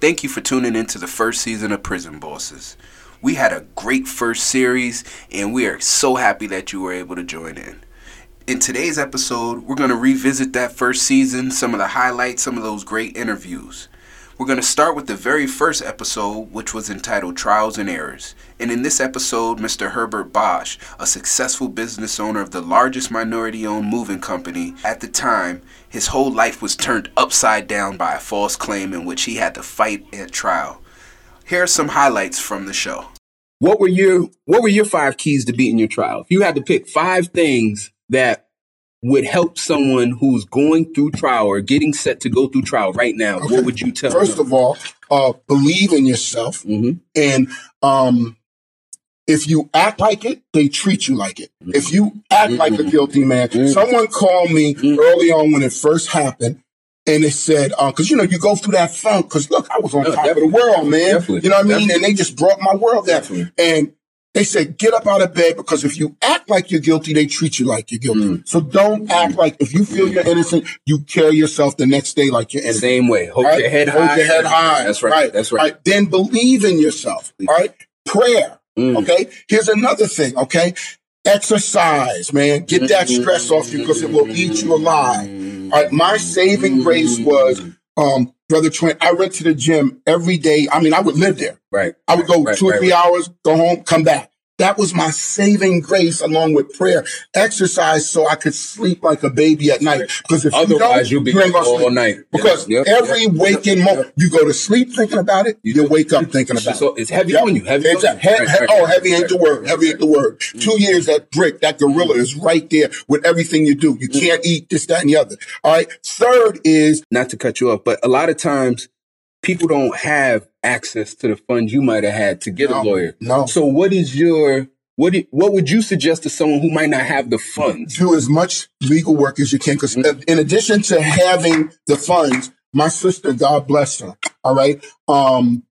Thank you for tuning in to the first season of Prison Bosses. We had a great first series, and we are so happy that you were able to join in. In today's episode, we're going to revisit that first season, some of the highlights, some of those great interviews. We're going to start with the very first episode, which was entitled Trials and Errors. And in this episode, Mr. Herbert Bosch, a successful business owner of the largest minority owned moving company at the time, his whole life was turned upside down by a false claim in which he had to fight at trial. Here are some highlights from the show. What were your what were your five keys to beating your trial? If you had to pick five things that would help someone who's going through trial or getting set to go through trial right now, okay. what would you tell First them? of all, uh, believe in yourself. Mm-hmm. And um, if you act like it, they treat you like it. Mm-hmm. If you act mm-hmm. like a guilty man, mm-hmm. someone called me mm-hmm. early on when it first happened. And they said, because uh, you know, you go through that funk. Because look, I was on top of the world, man. You know what I mean? Definitely. And they just brought my world down. And they said, get up out of bed because if you act like you're guilty, they treat you like you're guilty. Mm. So don't act like if you feel you're innocent, you carry yourself the next day like you're innocent. Same way. Hold right? your head Hold high. your head high. That's right. right. That's right. right. Then believe in yourself. All right. Prayer. Mm. Okay. Here's another thing. Okay. Exercise, man. Get that stress off you because it will eat you alive. All right. My saving grace was um, Brother Trent, I went to the gym every day. I mean, I would live there. Right. I would go right, two or three right. hours, go home, come back. That was my saving grace along with prayer. Exercise so I could sleep like a baby at night. Because if Otherwise, you don't, you'll be you all night. Because yep, every yep, waking yep, moment, you go to sleep thinking about it, you, you wake up thinking about so it. it's heavy on you. Heavy on you. He- he- oh, heavy ain't the word. Heavy ain't the word. Mm. Two years, that brick, that gorilla is right there with everything you do. You mm. can't eat this, that, and the other. All right. Third is. Not to cut you off, but a lot of times, people don't have access to the funds you might have had to get no, a lawyer. No. So what is your what do, what would you suggest to someone who might not have the funds? Do as much legal work as you can, because mm-hmm. in addition to having the funds, my sister, God bless her, all right. Um,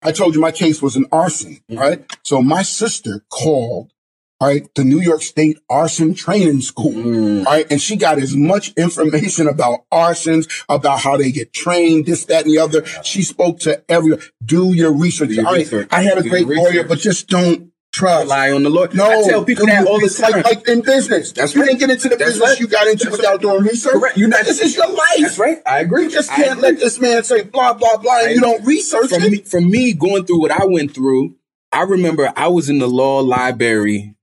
I told you my case was an arson, mm-hmm. right? So my sister called, all right, the New York State Arson Training School, mm. all right, and she got as much information about arsons, about how they get trained, this, that, and the other. She spoke to everyone. Do your research. Do your research. I had a Do great lawyer, but just don't trust. Rely on the Lord. No, I tell people that all the time. Like, like in business, that's you right. didn't get into the That's business right. you got into That's without doing research. Correct. You're not. This is your life. That's right. I agree. You just can't let this man say blah blah blah, and you don't research from it. Me, from me going through what I went through, I remember I was in the law library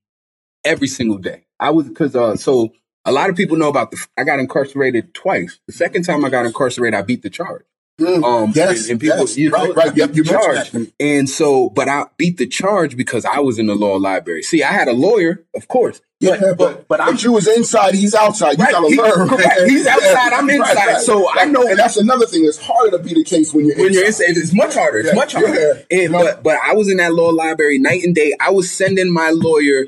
every single day. I was because uh, so a lot of people know about the. I got incarcerated twice. The second time I got incarcerated, I beat the charge. Mm, Um, yes, and, and people, yes, you know, right, right. Yep, you charge. And so, but I beat the charge because I was in the law library. See, I had a lawyer, of course. Yeah, but but, but but you was inside, he's outside. You Right, gotta he- learn. correct. He's outside, I'm inside. right. So I know- and that's another thing. It's harder to be the case when you're when you're inside. inside, it's much harder. It's Yeah, much harder. yeah. And but but I was in that law library night and day. I was sending my lawyer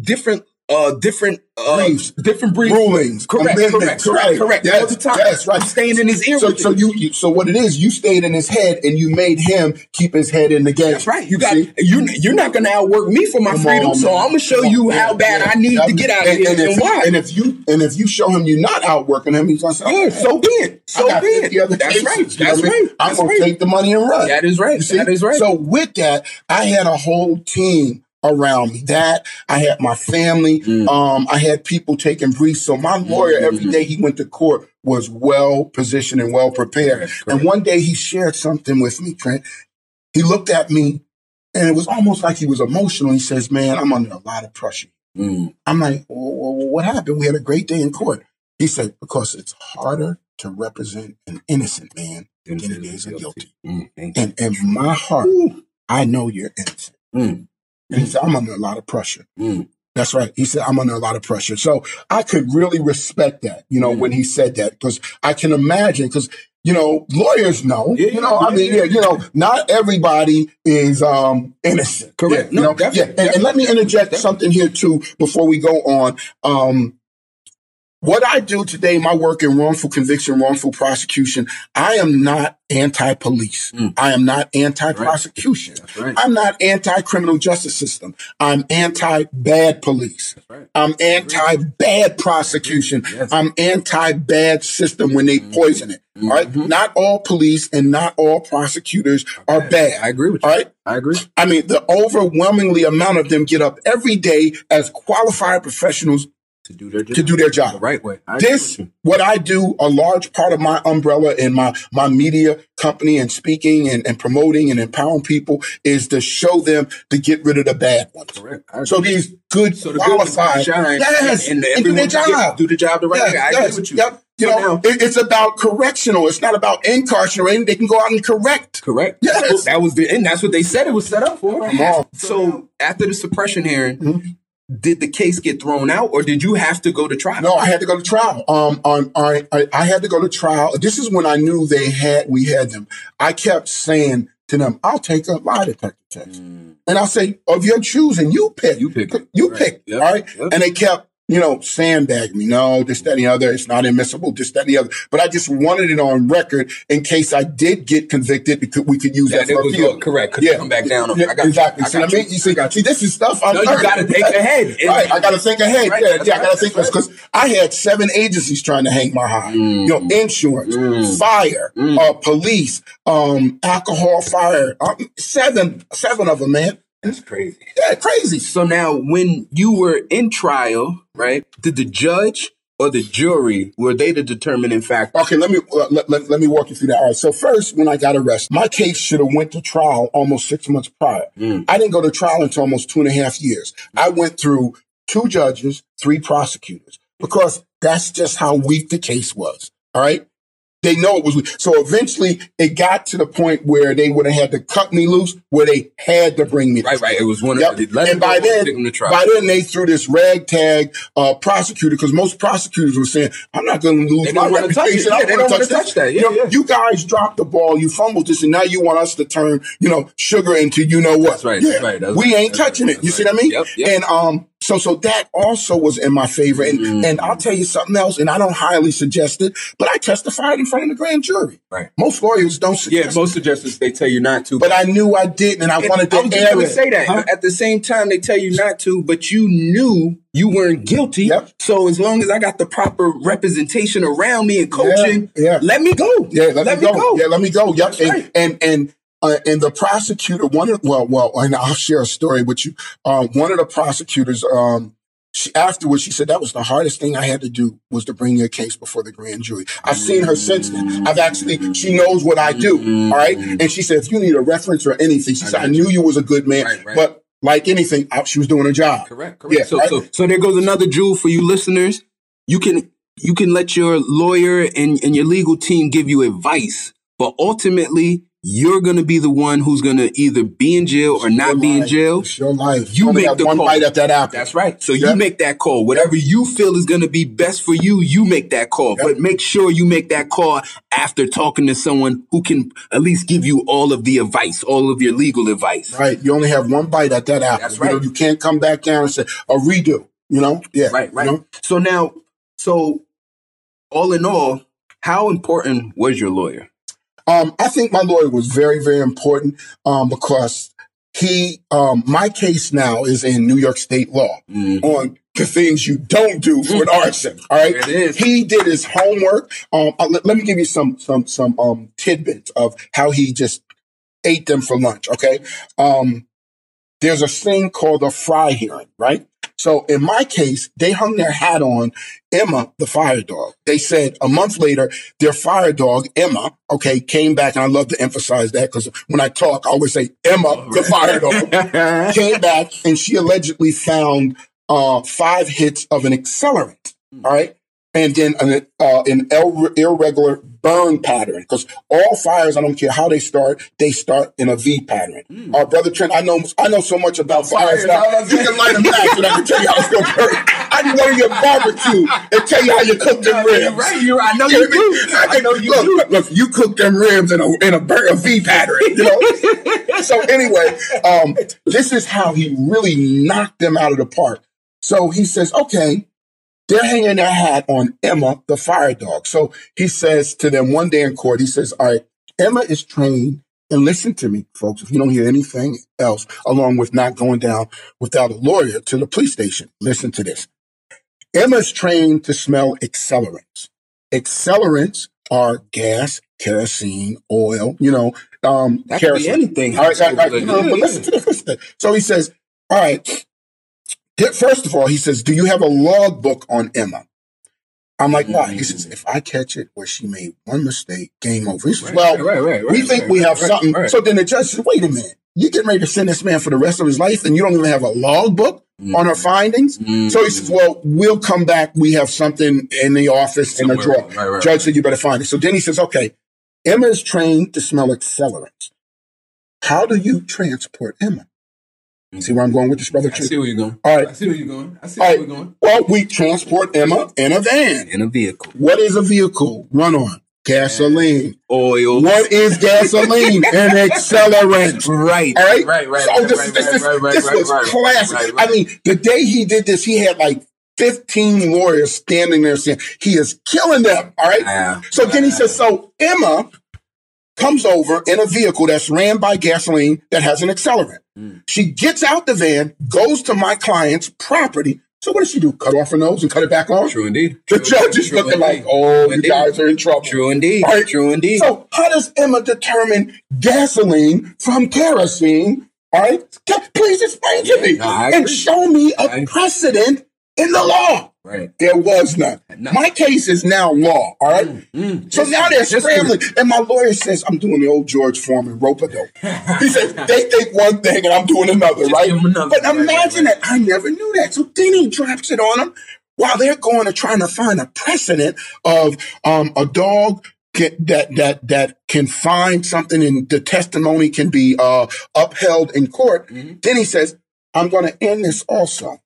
different uh different uh Briefs. different briefs. Rulings, Correct, correct, correct, right. correct. Yes, All the time. yes, right. Staying in his ear. So, so you, you, so what it is, you stayed in his head and you made him keep his head in the game. That's right. You got see? you. You're not going to outwork me for my Come freedom. on, so man. I'm going to show Come you on, how yeah, bad yeah. I need Yeah. to get out of here and, and, if, why. and if you and if you show him you're not outworking him, he's gonna say, yeah, so be it. So got be it. That's cases, right. That's what I mean? right. I'm gonna take the money and run. That is right. That is right. So with that, I had a whole team around me. That I had my family. Mm. Um, I had people taking briefs. So my lawyer, every day he went to court, was well positioned and well prepared. And one day he shared something with me, Trent. He looked at me and it was almost like he was emotional. He says, Man, I'm under a lot of pressure. Mm. I'm like, well, what happened? We had a great day in court. He said, because it's harder to represent an innocent man than it is a guilty. Mm. And in my heart, I know you're innocent. Mm. And he said, I'm under a lot of pressure. Mm. That's right. He said, I'm under a lot of pressure. So I could really respect that, you know, Mm. when he said that, because I can imagine, because, you know, lawyers know, Yeah, you know, I mean, yeah. yeah, you know, not everybody is um innocent. Correct. Yeah, No, you know, yeah. And, and let me interject definitely. something here too before we go on. Um, what I do today, my work in wrongful conviction, wrongful prosecution, I am not anti-police. Mm. I am not anti-prosecution. Right. I'm not anti-criminal justice system. I'm anti-bad police. Right. I'm anti-bad prosecution. Yes. Mm-hmm. I'm anti-bad system when they poison it. Right? Not all police and not all prosecutors are bad. I agree with you. All right. I agree. I mean, the overwhelmingly amount of them get up every day as qualified professionals To do their job. to do their the right way. I This, what I do, a large part of my umbrella and my, my media company and speaking and, and promoting and empowering people is to show them to get rid of the bad ones. Correct. So these good, So the good ones qualified, shine yes, and, and, do their everyone get- job. do the job the right Yes, way. I yes, agree with you. Yep. You So know, now- it- it's about correctional. It's not about incarcerating. They can go out and correct. Correct. Yes. That was the and that's what they said it was set up for. Come on. So after the suppression hearing, Mhm. Did the case get thrown out or did you have to go to trial? No, I had to go to trial. Um, on, I, I, I had to go to trial. This is when I knew they had, we had them. I kept saying to them, I'll take a lie detector test. Mm, And I'll say, of your choosing, you pick. You pick it. You Right. pick. Yep. All right. Yep. And they kept, you know, sandbag me. No, this, that, and the other. It's not admissible. This, that, and the other. But I just wanted it on record in case I did get convicted. Because we could use That that it for was appeal. all correct. Could Yeah. come back down Yeah, I got exactly. You. I See what I mean? You see, see, this is stuff I'm No, you gotta think ahead. Right, I got to think ahead. Right, yeah, that's yeah, I got to think because I had seven agencies trying to hang my high. You know, insurance, Mm. fire, Mm. uh, police, um, alcohol, fire. Um, seven, seven of them, man. That's crazy. Yeah, crazy. So now when you were in trial, right, did the judge or the jury were they the determining factor? Okay, let me uh, let, let, let me walk you through that. All right. So first, when I got arrested, my case should have went to trial almost six months prior. Mm. I didn't go to trial until almost two and a half years. I went through two judges, three prosecutors, because that's just how weak the case was. All right. They know it was weak. So eventually it got to the point where they would have had to cut me loose, where they had to bring me. Right, right. It was one Yep. of the and by then, take him to trial. by then they threw this ragtag uh, prosecutor because most prosecutors were saying, "I'm not going to lose They my touch reputation. Yeah, I don't want to touch that. You, know, yeah. you guys dropped the ball. You fumbled this, and now you want us to turn, you know, sugar into you know what? That's right, Yeah, that's right, that's we ain't touching right, it. You see right. what I mean? Yep, yep. And um, so so that also was in my favor. And Mm. and I'll tell you something else. And I don't highly suggest it, but I testified in front of the grand jury. Right. Most lawyers don't suggest. Yeah, most suggestions they tell you not to. but I knew I didn't, and I And wanted to I was just air gonna it. say that. Huh? At the same time, they tell you not to, but you knew you weren't guilty. Yep. So as long as I got the proper representation around me and coaching, Yeah, yeah. let me go. Yeah, let, me, go. Yeah, let me go. Yep. And right. and and, uh, and the prosecutor, one of well, well, and I'll share a story with you. Um, one of the prosecutors, um, she, afterwards, she said that was the hardest thing I had to do was to bring your case before the grand jury. I've seen her since then. I've actually, she knows what I do. All right. And she said, if you need a reference or anything, she I said, I knew you was a good man, Right, right. but like anything, I, she was doing her job. Correct, correct. Yeah, so, right? so, so there goes another jewel for you listeners. You can you can let your lawyer and, and your legal team give you advice, but ultimately you're gonna be the one who's gonna either be in jail or not Your be in jail. It's your life. You only make the one call. bite at that apple. That's right. So Yep. you make that call. Whatever you feel is going to be best for you, you make that call. Yep. But make sure you make that call after talking to someone who can at least give you all of the advice, all of your legal advice. Right. You only have one bite at that apple. That's You, know, right. you can't come back down and say a redo. You know? Yeah. Right, right. You know? So now, so all in all, how important was your lawyer? Um, I think my lawyer was very, very important um, because he, um, my case now is in New York State law on the things you don't do for an arson. All right, it is. he did his homework. Um, uh, let, let me give you some some some um tidbits of how he just ate them for lunch. Okay, um, there's a thing called a Frye hearing, right? So in my case, they hung their hat on Emma, the fire dog. They said a month later, their fire dog, Emma, okay, came back. And I love to emphasize that because when I talk, I always say Emma, the fire dog, came back and she allegedly found uh, five hits of an accelerant. All right. And then an, uh, an ir- irregular burn pattern because all fires, I don't care how they start, they start in a V pattern. Uh, Brother Trent, I know I know so much about fires fires, now. I You can light them back and I can tell you how it's going to burn. I can go to your barbecue and tell you how you cook them ribs. You're right. You're, I know you do. I know you look, do. look, look, you cook them ribs in a in a, bur- a V pattern, you know. so anyway, um, this is how he really knocked them out of the park. So he says, okay, they're hanging their hat on Emma, the fire dog. So he says to them one day in court, he says, all right, Emma is trained and listen to me, folks, if you don't hear anything else, along with not going down without a lawyer to the police station, listen to this. Emma's trained to smell accelerants. Accelerants are gas, kerosene, oil, you know, um, That kerosene. anything. All right, all right, all right, Yeah, no, but listen to this. Listen to this. So he says, all right, first of all, he says, do you have a logbook on Emma? I'm like, why? He says, if I catch it where she made one mistake, game over. He says, well, right, right, right, we think right, we have right, something. right. So then the judge says, wait a minute. You're getting ready to send this man for the rest of his life and you don't even have a logbook on her findings? Mm. So he says, well, we'll come back. We have something in the office in a drawer. Right, right, Judge right. said, you better find it. So then he says, okay, Emma is trained to smell accelerants. How do you transport Emma? See where I'm going with this, brother? I see where you're going. All right. I see where you're going. I see All where right. we're going. Well, we transport Emma in a van. In a vehicle. What is a vehicle? Run on. Gasoline. Oil. What is gasoline? An accelerant. Right. All right. Right, right, So right, this, right, this, right, this, right, right, this was classic. right, right. I mean, the day he did this, he had like 15 lawyers standing there saying, he is killing them. All right. Yeah. So then he says, so Emma comes over in a vehicle that's ran by gasoline that has an accelerant. Mm. She gets out the van, goes to my client's property. So what does she do? Cut off her nose and cut it back on? True indeed. The True- judge is true looking indeed. like, oh, True you indeed. guys are in trouble. True indeed. All right. True indeed. So how does Emma determine gasoline from kerosene? All right, please explain to me No, and agree. show me a I- precedent in the law. right. There was none. No. My case is now law. All right. Mm. So now they're scrambling, and my lawyer says I'm doing the old George Foreman rope a dope. He says they think one thing and I'm doing another, Just right? another. But Right, imagine right. that I never knew that. So then he drops it on them while they're going to trying to find a precedent of um, a dog can, that that that can find something and the testimony can be uh, upheld in court. Mhm. Then he says, "I'm going to end this also."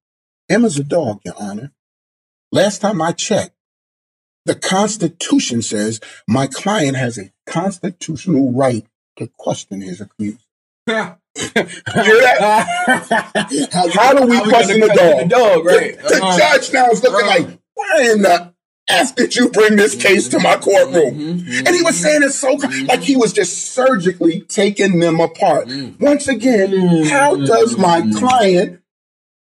Emma's a dog, Your Honor. Last time I checked, the Constitution says my client has a constitutional right to question his accused. Hear that? How do we How question the dog? the dog, right. The, the Uh-huh. judge now is looking like, why in the F did you bring this case to my mm-hmm. courtroom? Mhm, And he was saying it so mm-hmm. like he was just surgically taking them apart. Mm. Once again, mm-hmm. how does my client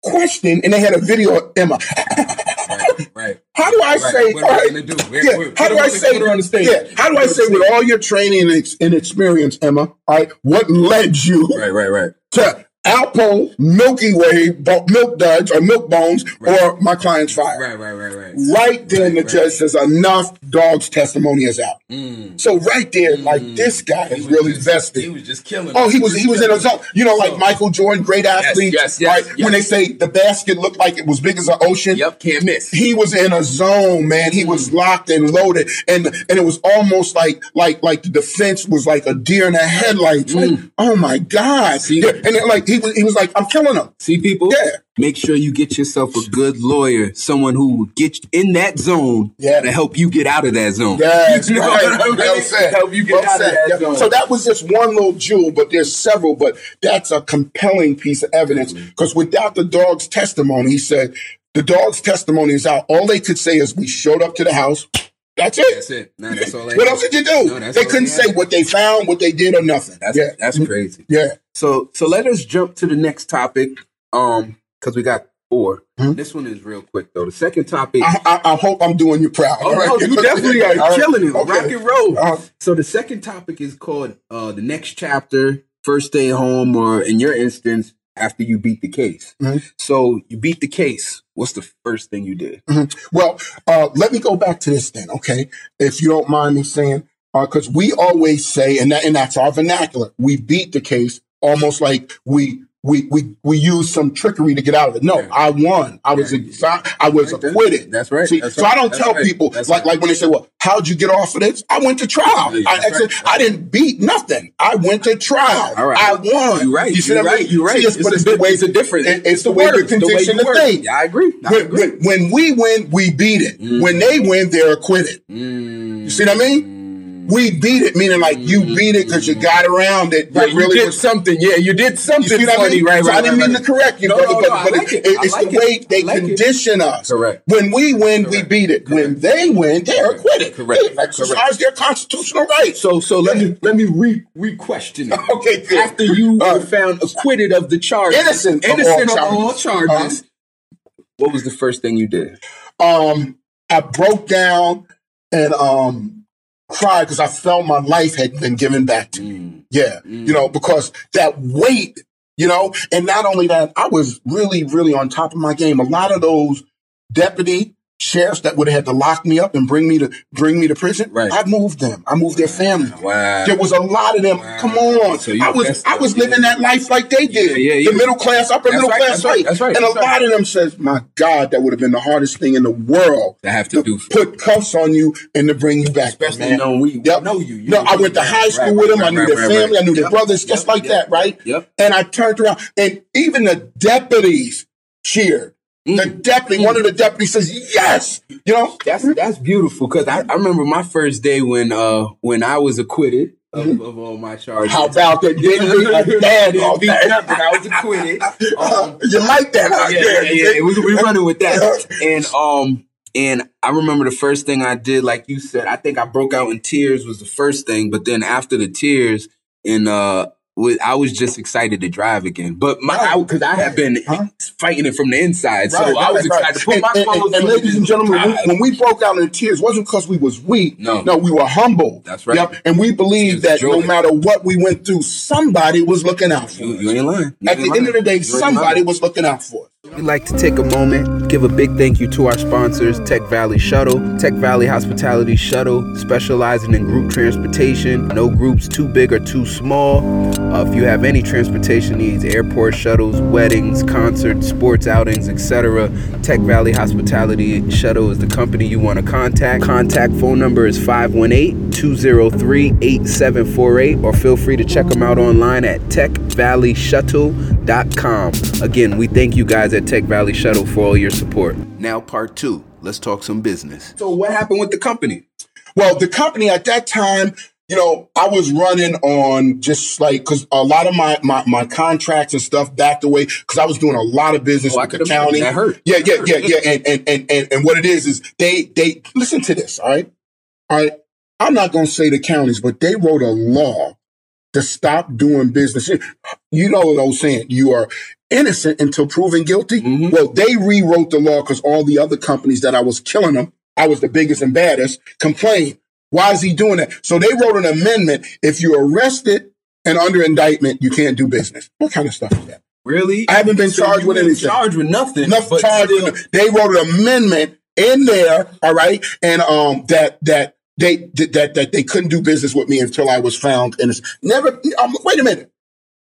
question? And they had a video of Emma. Right. Right. How do I Right. say? What are we gonna do? Yeah. we're- How do I say? put on the stage. Yeah. How do I say with all your training and, ex- and experience, Emma? All right, what led you Right. Right. Right. to Alpo, Milky Way, bo- Milk Duds, or Milk Bones, or my client's fire? Right. Right. Right. Right. Right then, the Right. judge says enough. Dog's testimony is out. Mm. So right there, like this guy is really just- vested. He was just killing. Oh, it. he was he was in a zone. You know, like So- Michael Jordan, great athlete. yes, yes, right? yes. When they say the basket looked like it was big as an ocean. Yep. Can't miss. He was in a zone, man. He Mm. was locked and loaded, and and it was almost like like like the defense was like a deer in the headlights. Like, oh my god! Mm. See? Yeah, and then, like he was he was like, I'm killing him. See, people. Yeah. Make sure you get yourself a good lawyer, someone who will get you in that zone Yeah. to help you get out of that zone. Yes, You know right. what I mean? Well said. Help you get Well out said. of that Yeah. zone. So that was just one little jewel, but there's several. But that's a compelling piece of evidence because without the dog's testimony, he said the dog's testimony is out. All they could say is we showed up to the house. That's it. That's it. Nah, that's all. What else did you do? No, they couldn't say had. what they found, what they did, or nothing. That's yeah, that's crazy. yeah. So so let us jump to the next topic. Um, because we got 4 Mhm. This one is real quick though. The second topic. I, I, I hope I'm doing you proud. Oh no, you definitely are right. killing it. Okay. Rock and roll. Uh, So the second topic is called uh the next chapter, first day home, or in your instance, after you beat the case. Mhm. So you beat the case. What's the first thing you did? Well, uh, let me go back to this then, okay? If you don't mind me saying, because we always say, and that, and that's our vernacular. We beat the case almost like we we we we use some trickery to get out of it. No, Yeah. I won. I was Yeah. I was Right, acquitted. that's right, See, that's so right, I don't that's tell right, people that's like like when they say, "Well, how'd you get off of this?" I went to trial. I, I, didn't beat nothing. I went to trial. All right. I won. You're right. You see you're what I right. mean? You're right. See, it's, It's but it's the bit- way it's different. it- it's the the way the the condition you of thing. Yeah, I agree. I When, agree. when, when we win, we beat it. Mm. When they win, they're acquitted. Mm. You see what I mean? We beat it, meaning like you beat it because you got around it. Right, But really you did was something. Yeah, you did you something see what I mean? Right, So right. I didn't right, mean to correct you, No, brother, no, but, no, I but like it, it. It's like the it. way they I like it. condition us. Correct. When we win, we beat it. When they win, they're acquitted. Correct. They exercise their constitutional rights. So, so let me let me re re question it. Okay, good. After you Uh, were found acquitted of the charges, Innocent of all innocent of charges. all charges, what was the first thing you did? um, I broke down and um, cried because I felt my life had been given back to me. Mm. Yeah, you know, mm. because that weight, you know, and not only that, I was really, really on top of my game. A lot of those deputy sheriffs that would have had to lock me up and bring me to bring me to prison, Right. I moved them. I moved their family. Wow. There was a lot of them. Come on, So I was I was yeah. living that life like they did. Yeah, yeah, The middle class, upper That's middle right, class right, life. that's right, And that's a lot of them says, "My God, that would have been the hardest thing in the world To have to do. put cuffs on you and to bring you back, Especially man. knowing we Yep. know you. You no, I went to high school right, with them. I knew their family. I knew their brothers, just like that, right? Yep. And I turned around, and even the deputies cheered. The Mm. deputy, one of the deputies says, "Yes," you know. That's that's beautiful because I, I remember my first day when uh when I was acquitted of, of all my charges. How about that? Didn't dad all day. I was acquitted. Um, you like that? huh? yeah, yeah, yeah. We, we running with that. And um, and I remember the first thing I did, like you said, I think I broke out in tears was the first thing. But then after the tears, and uh, wa- I was just excited to drive again. But my, because I, have been Huh? fighting it from the inside, so Right, I was excited right. to put And, my and- and- and ladies and gentlemen, when, when we broke out in tears, it wasn't because we was weak. No. no, we were humble. That's right. Yep. And we believed that no matter what we went through, somebody was looking out for you, us. you ain't lying. You At ain't the end of the day, You somebody was looking out for us. We'd like to take a moment, give a big thank you to our sponsors, Tech Valley Shuttle. Tech Valley Hospitality Shuttle, specializing in group transportation. No groups too big or too small. Uh, if you have any transportation needs, airport shuttles, weddings, concerts, sports outings, etc., Tech Valley Hospitality Shuttle is the company you want to contact. Contact phone number is 518 203 8748, or feel free to check them out online at techvalleyshuttle.com. Again, we thank you guys at Tech Valley Shuttle for all your support. Now, part two. Let's talk some business. So what happened with the company? Well, the company at that time, you know, I was running on just like because a lot of my, my my contracts and stuff backed away because I was doing a lot of business Oh, I with the county. That hurt. Yeah, yeah, yeah, yeah. And, and and and and what it is is they they listen to this. All right, all right. I'm not going to say the counties, but they wrote a law to stop doing business. You know what I was saying? You are innocent until proven guilty. Mhm. Well, they rewrote the law because all the other companies that I was killing them, I was the biggest and baddest, complained. Why is he doing that? So they wrote an amendment. If you're arrested and under indictment, you can't do business. What kind of stuff is that? Really? I haven't been So charged with anything. Charged with nothing. Nothing but charge. still- They wrote an amendment in there, all right, and um that that they that that they couldn't do business with me until I was found innocent. Never. Um, wait a minute.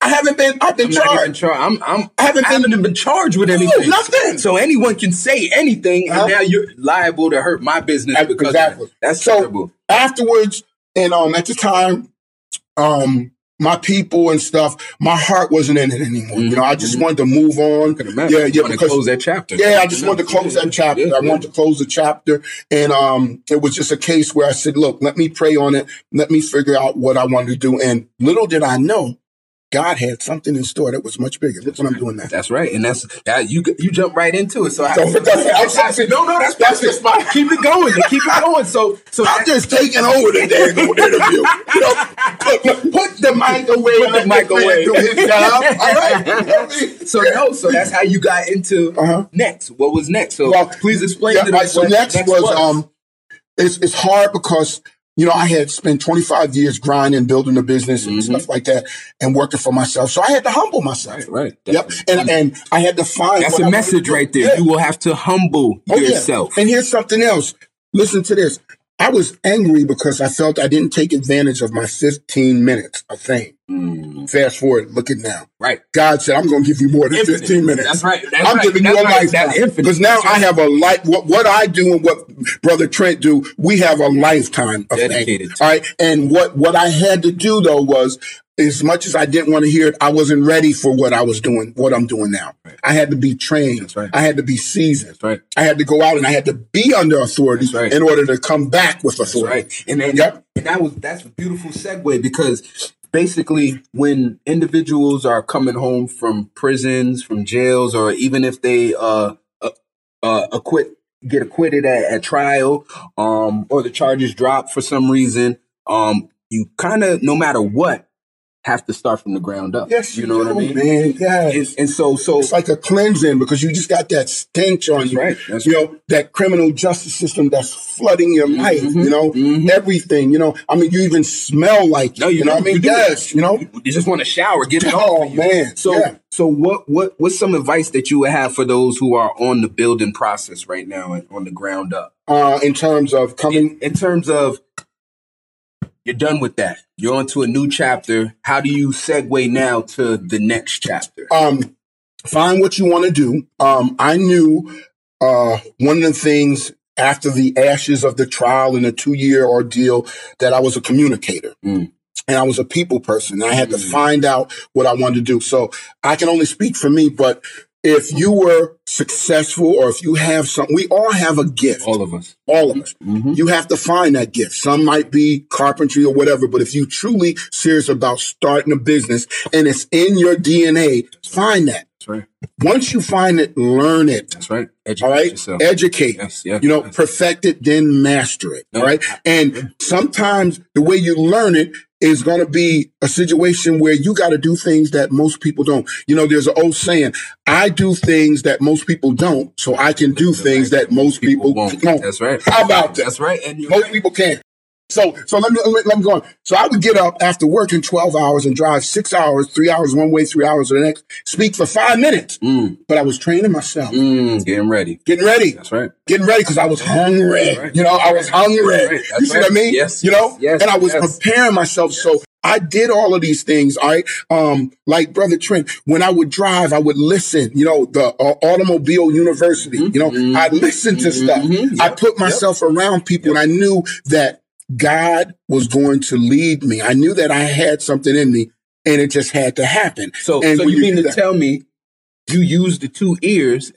I haven't been. I've been I'm charged. char- I'm, I'm, I haven't I haven't even been charged with anything. No, nothing. So anyone can say anything, Huh? and now you're liable to hurt my business Exactly. because of it. That's So- terrible. afterwards, and um, at the time, um, my people and stuff, my heart wasn't in it anymore. You know, I just Mhm. wanted to move on. Yeah, yeah, because close that chapter. Yeah, I just wanted to close that chapter. Yeah, I wanted to close the chapter. And um, it was just a case where I said, look, let me pray on it. Let me figure out what I wanted to do. And little did I know, God had something in store that was much bigger. Look what I'm doing now. That's right, and that's that you you jump right into it. So I, So, that's- that's- no, no, that's that's just my keep it going. Keep it going. So so I'm just taking over the damn interview. You know, put, put- put the mic away. Put the mic away. Do his job. All right. You know what I mean? so no, so that's how you got into Uh-huh. next. What was next? So Well, please explain Yeah, to right, so what next, was, um, it's it's hard because you know I had spent 25 years grinding, building a business and Mhm. stuff like that, and working for myself. So I had to humble myself. right, right. Yep, and and I had to find. That's a message right there. Yeah. You will have to humble Oh, yeah. yourself. And here's something else. Listen to this. I was angry because I felt I didn't take advantage of my 15 minutes of fame. Mm, Fast forward, look at now. right. God said, I'm going to give you more than Infinite. 15 minutes. That's right. That's I'm right. giving you a right. lifetime. That's. Because now That's I have a life. What, what I do and what Brother Trent do, we have a lifetime of. Dedicated All right. And what, what I had to do though was, as much as I didn't want to hear it, I wasn't ready for what I was doing, what I'm doing now. Right. I had to be trained. That's right. I had to be seasoned. That's right. I had to go out and I had to be under authority right. in order to come back with authority. Right. And then Yep. and that was that's a beautiful segue because basically when individuals are coming home from prisons, from jails, or even if they uh uh, uh acquit get acquitted at, at trial, um, or the charges drop for some reason, um, you kind of no matter what have to start from the ground up. Yes, you know what I mean. man. Yes. And, and so so it's like a cleansing because you just got that stench on That's you. right. That's you know, that criminal justice system that's flooding your life, Mhm. you know, Mhm. everything, you know. I mean, you even smell like No, you you know I mean? you. Yes, you know. you just want to shower, get it Oh, man. So, Yeah. so what, what, what's some advice that you would have for those who are on the building process right now and on the ground up? Uh, in terms of coming, In, in terms of you're done with that, you're on to a new chapter. How do you segue now to the next chapter? um, find what you want to do. Um, I knew uh, one of the things after the ashes of the trial and the two year ordeal that I was a communicator. Mm. And I was a people person. And I had to Mm. find out what I wanted to do. So I can only speak for me, but if you were successful or if you have something, we all have a gift. All of us. all of us. Mhm. You have to find that gift. Some might be carpentry or whatever, but if you truly serious about starting a business and it's in your DNA, find that. That's right. Once you find it, learn it. That's right. Educate All right. yourself. Educate. Yes, yes, You know, yes. perfect it, then master it. No, All right. And sometimes the way you learn it is going to be a situation where you got to do things that most people don't. You know, there's an old saying, I do things that most people don't, so I can do things that most people, won't. don't. That's right. How about that? That's right. And Most people can't. So, so let me, let me, go on. So I would get up after working 12 hours and drive six hours, three hours one way, three hours the next, speak for five minutes. Mm, But I was training myself, mm, getting ready. getting ready, That's right. getting ready because I was hungry. Right. You know, I was hungry. Right. You see what I mean? Yes. You know? Yes. And I was Yes. preparing myself. So I did all of these things. All right. Um, like Brother Trent, when I would drive, I would listen, you know, the uh, Automobile University, you know. I listened to stuff. Mhm. I Yep. put myself around people and I knew that God was going to lead me. I knew that I had something in me and it just had to happen. So, And so when you mean to that- tell me you use the two ears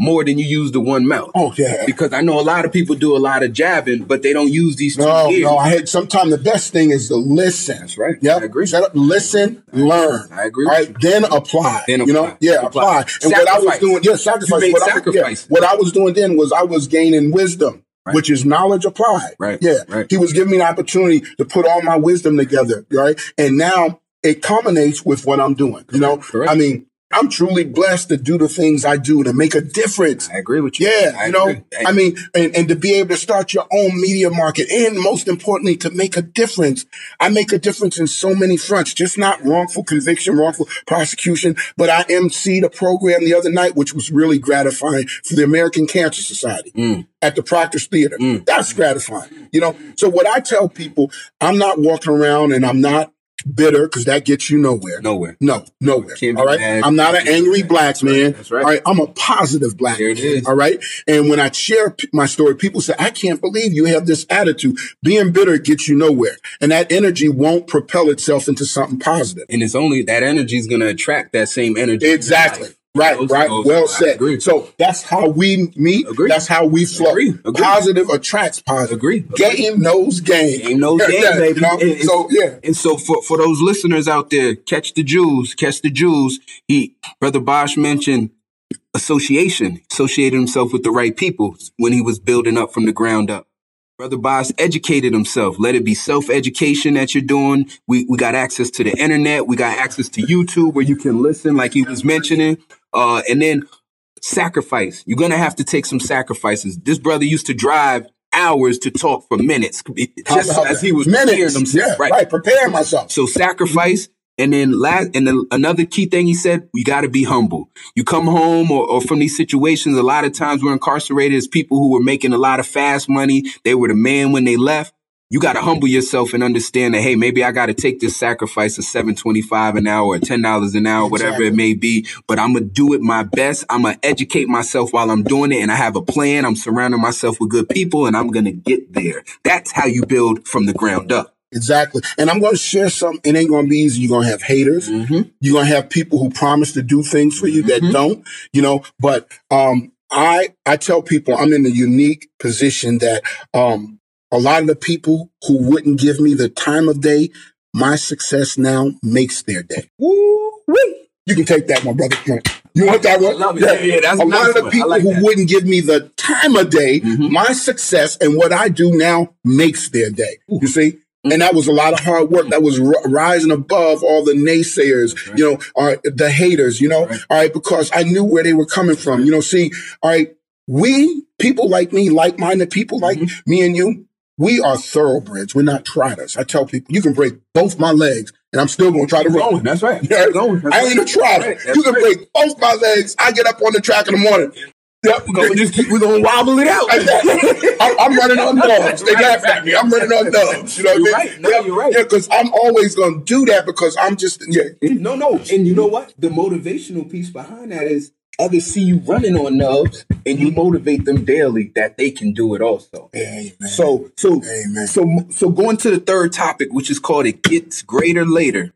more than you use the one mouth? Oh, yeah. Because I know a lot of people do a lot of jabbing, but they don't use these two No, ears. no, I had sometimes the best thing is to listen. That's right. Yep. I agree. Shut up, listen, learn. I agree right, then apply. Then You know, yeah, Apply. apply. And what I was doing, yeah, sacrifice. You what, I, yeah, sacrifice. what I was doing then was I was gaining wisdom, Right. which is knowledge applied. Right, Yeah. right. He was giving me an opportunity to put all my wisdom together. Right. And now it culminates with what I'm doing. You know, Correct. I mean, I'm truly blessed to do the things I do to make a difference. I agree with you. Yeah, I you know, agree. I mean, and, and to be able to start your own media market and most importantly, to make a difference. I make a difference in so many fronts, just not wrongful conviction, wrongful prosecution, but I emceed a program the other night, which was really gratifying for the American Cancer Society Mm. at the Proctor's Theater. Mm. That's gratifying, you know? So what I tell people, I'm not walking around and I'm not bitter because that gets you nowhere. Nowhere. No, nowhere. Can't All right. I'm not an angry black man. That's right. All right. I'm a positive black There man. All right. And when I share p- my story, people say, I can't believe you have this attitude. Being bitter gets you nowhere. And that energy won't propel itself into something positive. And it's only that energy is going to attract that same energy. Exactly. Right, Those- right. those- well said. So that's how we meet. Agree. That's how we flow. Agree. Agree. Positive attracts positive. Agree. Game knows game. Game knows game, Yeah, baby. You know? And- so yeah. And so for, for those listeners out there, catch the Jews, catch the Jews. He Brother Bosch mentioned association, associated himself with the right people when he was building up from the ground up. Brother Bosch educated himself. Let it be self-education that you're doing. We we got access to the internet. We got access to YouTube where you can listen, like he was mentioning. Uh, and then sacrifice. You're gonna have to take some sacrifices. This brother used to drive hours to talk for minutes, just How about as he was preparing minutes. himself. Yeah, right. Prepare myself. So sacrifice. And then last, and then another key thing he said, you got to be humble. You come home or, or from these situations, a lot of times we're incarcerated as people who were making a lot of fast money. They were the man when they left. You got to humble yourself and understand that, hey, maybe I got to take this sacrifice of seven twenty-five an hour or ten dollars an hour, whatever it may be. But I'm gonna do it my best. I'm gonna educate myself while I'm doing it, and I have a plan. I'm surrounding myself with good people, and I'm gonna get there. That's how you build from the ground up. Exactly. And I'm going to share something. It ain't going to be easy. You're going to have haters. Mm-hmm. You're going to have people who promise to do things for you that Mhm. don't, you know, but, um, I, I tell people I'm in a unique position that, um, a lot of the people who wouldn't give me the time of day, my success now makes their day. Woo wee. You can take that one, brother. You want that one? Love it. Yeah, yeah, that's a a lot of the people like who that. wouldn't give me the time of day, Mhm. my success and what I do now makes their day. Ooh. You see? And that was a lot of hard work. That was r- rising above all the naysayers, right. you know, or the haters, you know, Right. all right, because I knew where they were coming from. You know, see, all right, we, people like me, like minded people like Mm-hmm. me and you, we are thoroughbreds. We're not trotters. I tell people, you can break both my legs and I'm still going to try to run. That's right. Yeah. Keep going. That's I ain't a trotter. That's You can right. break both my legs. I get up on the track in the morning. Yep. We're gonna just keep, we're gonna wobble it out. I'm, I'm running on dubs. They Right, laugh at me. I'm running on dubs. You know what I mean? right. No, yeah, you're right. Yeah, because I'm always going to do that because I'm just, yeah. No, no. And you know what? The motivational piece behind that is others see you running on nubs and you motivate them daily that they can do it also. Amen. So so Amen. so so going to the third topic, which is called it gets greater later.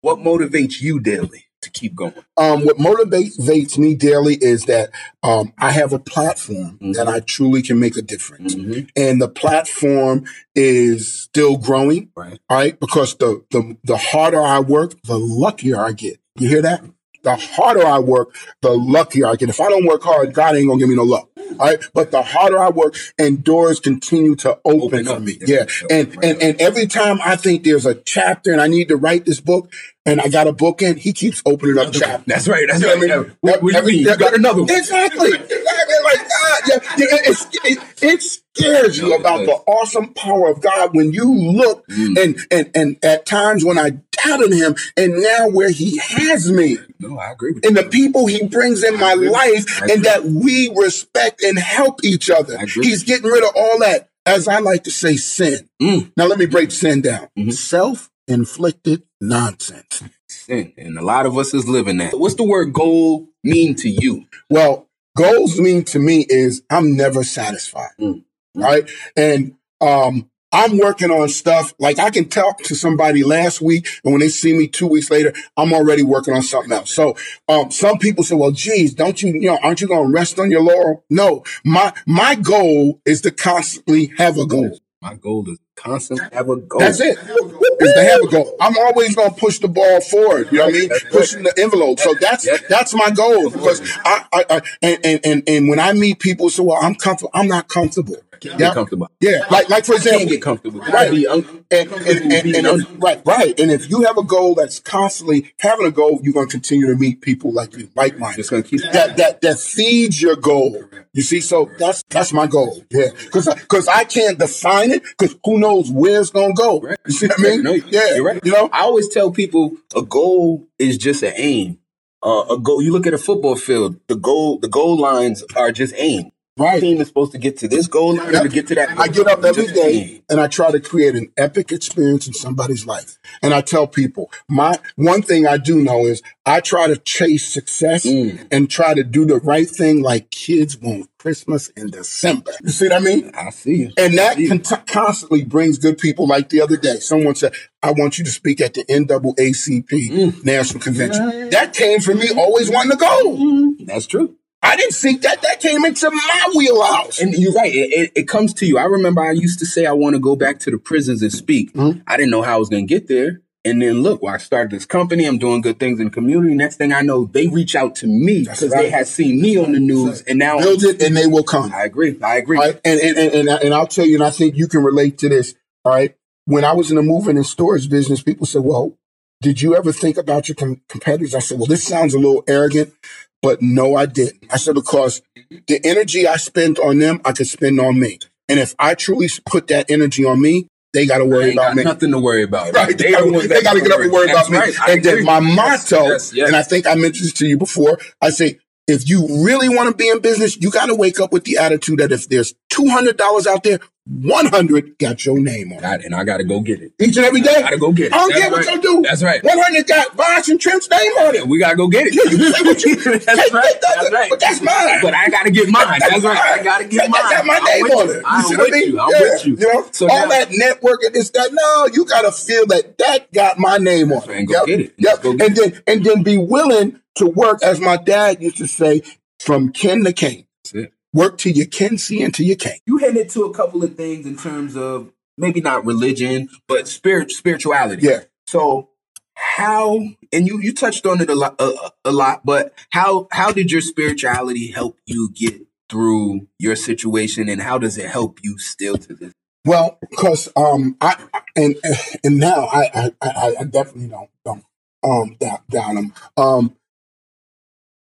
What motivates you daily to keep going? Um, what motivates me daily is that um, I have a platform Mhm. that I truly can make a difference. Mhm. And the platform is still growing. Right. All right. Because the, the, the harder I work, the luckier I get. You hear that? The harder I work, the luckier I get. If I don't work hard, God ain't gonna give me no luck. All right. But the harder I work and doors continue to open, Open for me. Yeah. Yeah. And, and, and every time I think there's a chapter and I need to write this book and I got a book in, he keeps opening up chapters. That's right. That's You know right. what I mean? Yeah. What, what do you mean? Got another one. Exactly. Exactly. Like God, yeah, it's, it, it scares you about the awesome power of God when you look Mm. and and and at times when I doubted Him, and now where He has me, No, I agree with and the people He brings in my life, and that we respect and help each other. He's getting rid of all that, as I like to say, sin. Mm. Now let me break sin down. Mhm. Self-inflicted nonsense. sin, and a lot of us is living that. What's the word goal mean to you? Well, goals mean to me is I'm never satisfied. Mm. Right. And um I'm working on stuff like I can talk to somebody last week, and when they see me two weeks later, I'm already working on something else. So, um, some people say, "Well, geez, don't you, you know, aren't you going to rest on your laurel?" No, my my goal is to constantly have a goal. My goal is constantly have a goal. That's it. Is to have a goal. I'm always gonna push the ball forward. You know what I mean? That's right. Pushing the envelope. So that's Yeah. that's my goal because I, I, I and, and and and when I meet people, so well, I'm comfortable. I'm not comfortable. Can't Yeah. get comfortable. Yeah, like like for Can't example, get comfortable. Right. Be un- and, and, and, and un- right, right. And if you have a goal that's constantly having a goal, you're going to continue to meet people like you, like minded. just gonna keep That that that feeds your goal. You see, so that's that's my goal. Yeah, because because I can't define it. Because who knows where it's going to go? Right. You see what I mean? No, yeah, you're right. You know, I always tell people a goal is just an aim. Uh, a goal. You look at a football field. The goal. The goal lines are just aim. Right. Team is supposed to get to this goal line Yep. to get to that. I get up every Just and I try to create an epic experience in somebody's life. And I tell people, my one thing I do know is I try to chase success Mm. and try to do the right thing like kids want Christmas in December. You see what I mean? I see you. And that con- constantly brings good people. Like the other day, someone said, I want you to speak at the NAACP Mm. National Convention. That came from me always wanting to go. That's true. I didn't seek that. That came into my wheelhouse. And you're right. It, it, it comes to you. I remember I used to say I want to go back to the prisons and speak. Mhm. I didn't know how I was going to get there. And then look, well, I started this company. I'm doing good things in the community. Next thing I know, they reach out to me because they had seen me on the news. And now Build it and they will come. I agree. I agree. Right? And, and, and, and, and I'll tell you, and I think you can relate to this. All right. When I was in the moving and storage business, people said, well, did you ever think about your com- competitors? I said, well, this sounds a little arrogant, but no, I didn't. I said, because the energy I spent on them, I could spend on me. And if I truly put that energy on me, they got to worry about got me. nothing to worry about. Right. They, the gotta, they gotta get up and worry That's about me. right. I And then my motto, yes, yes. and I think I mentioned this to you before, I say, if you really want to be in business, you got to wake up with the attitude that if there's $200 out there, 100 got your name on it. And I got to go get it. Each and every day. I Gotta go get it. I don't That's care what you do. That's right. 100 got Bosch and Trent's name on it. We got to go get it. You say what you- that's Hey, right. that- That's right. But that's mine. But I got to get mine. That's right. I got to get That- mine. that got my name on it. You I'm see what with I mean? you. I'm Yeah, with you. You know, So all now- that network and this, that. No, you got to feel that that got my name on it. go get it. Yep. Go get And then and then be willing to work, as my dad used to say, from kin to king. That's it. Work till you can see until you can't. You hit to a couple of things in terms of maybe not religion, but spirit spirituality. Yeah. So how and you you touched on it a lot a, a lot, but how how did your spirituality help you get through your situation, and how does it help you still to this? Well, because um, I and and now I I, I, definitely don't don't um doubt, doubt them. Um,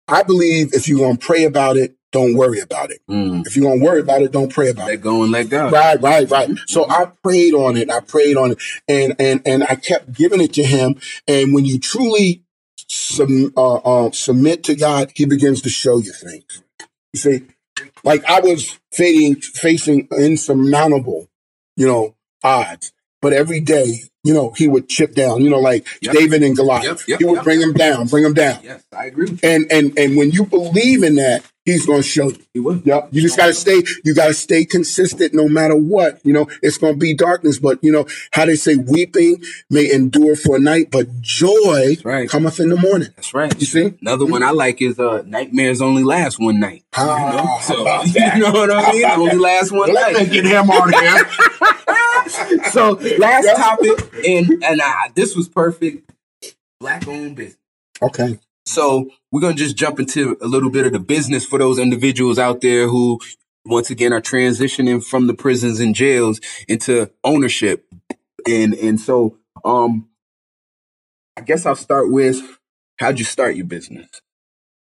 I believe if you're gonna pray about it, don't worry about it. Mm. If you're gonna worry about it, don't pray about it. Let go and let go. Right, right, right. So I prayed on it. I prayed on it, and and and I kept giving it to him. And when you truly sum, uh, uh, submit to God, He begins to show you things. You see, like I was facing facing insurmountable, you know, odds, but every day, you know, He would chip down. You know, like Yep. David and Goliath. Yep, yep, he would bring him down, bring him down. Yes, I agree. And and and when you believe in that, He's going to show you. He will. Yep. You just gotta stay, you gotta stay consistent no matter what. You know, it's gonna be darkness, but you know, how they say weeping may endure for a night, but joy right. cometh in the morning. That's right. You see? Another one I like is uh, nightmares only last one night. You know, Ah, so, you know what I mean? Only last one Let me night. get him on here. So last topic, and and uh, this was perfect. Black owned business. Okay. So we're gonna just jump into a little bit of the business for those individuals out there who, once again, are transitioning from the prisons and jails into ownership, and and so um, I guess I'll start with how'd you start your business?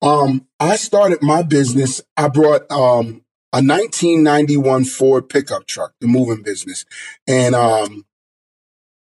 Um, I started my business. I brought um a 1991 Ford pickup truck, the moving business. And um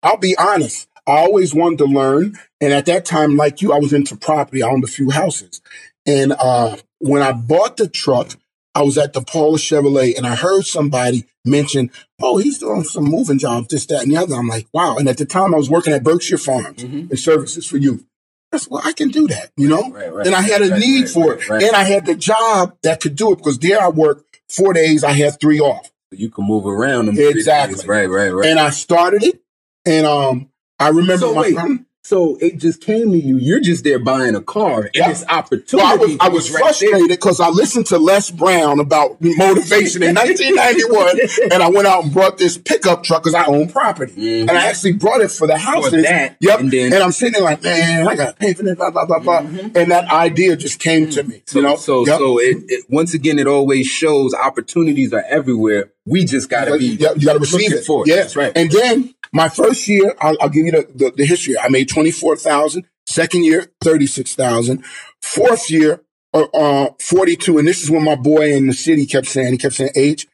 I'll be honest, I always wanted to learn. And at that time, like you, I was into property. I owned a few houses. And uh when I bought the truck, I was at the Paula Chevrolet and I heard somebody mention, oh, he's doing some moving jobs, this, that, and the other. I'm like, wow. And at the time I was working at Berkshire Farms Mhm. and services for youth. I said, well, I can do that, you know? Right, right. and I had a right, need right, for right, it. right. And I had the job that could do it because there I worked four days, I had three off. you can move around them. Exactly. Right, right, right. And I started it. And um I remember So my wait. friend- So it just came to you. You're just there buying a car, and Yeah. this opportunity. well, I was I was right frustrated because I listened to Les Brown about motivation in 1991, and I went out and brought this pickup truck because I own property, Mhm. and I actually brought it for the houses. that, yep. and And, I'm sitting there like, man, I got to pay for this, blah blah blah blah. And that idea just came to me. So, you know, so, Yep. so it, it once again, it always shows opportunities are everywhere. We just gotta be. Yeah, you got to receive it. for it. Yeah, That's right. And then my first year, I'll, I'll give you the, the, the history. I made twenty four thousand. Second year, thirty six thousand. Fourth year, uh, uh, forty two. And this is when my boy in the city kept saying, he kept saying, H,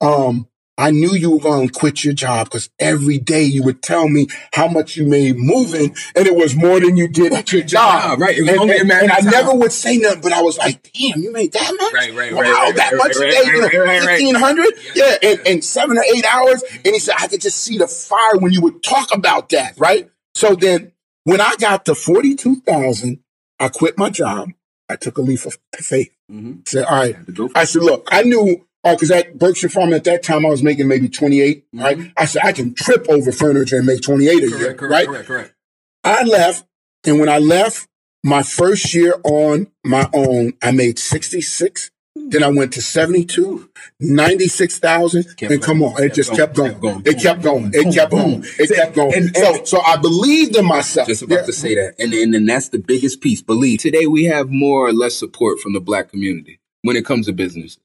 um, I knew you were going to quit your job because every day you would tell me how much you made moving, and it was more than you did at your job. job, right. It was and, only a matter and I never would say nothing, but I was like, "Damn, you made that much? Right, right, wow, right, right, that right, much right, a day, right, you know, right, right, right. fifteen hundred, yeah, in, in seven or eight hours." And he said, "I could just see the fire when you would talk about that, right?" So then, when I got to forty-two thousand, I quit my job. I took a leap of faith. Mhm. Said, "All right." To go for I said, "Look, I knew." Because at Berkshire Farm at that time I was making maybe 28, Mhm. right? I said I can trip over furniture and make 28 a year, correct, correct, right? correct, correct. I left, and when I left, my first year on my own, I made 66. Then I went to 72, 96,000, Kept and come on, it kept just going, kept going. kept going. It kept going. It kept going. It kept going. And- So, so I believed in myself. Just about Yeah. to say that, and and then that's the biggest piece. Believe today we have more or less support from the black community when it comes to business.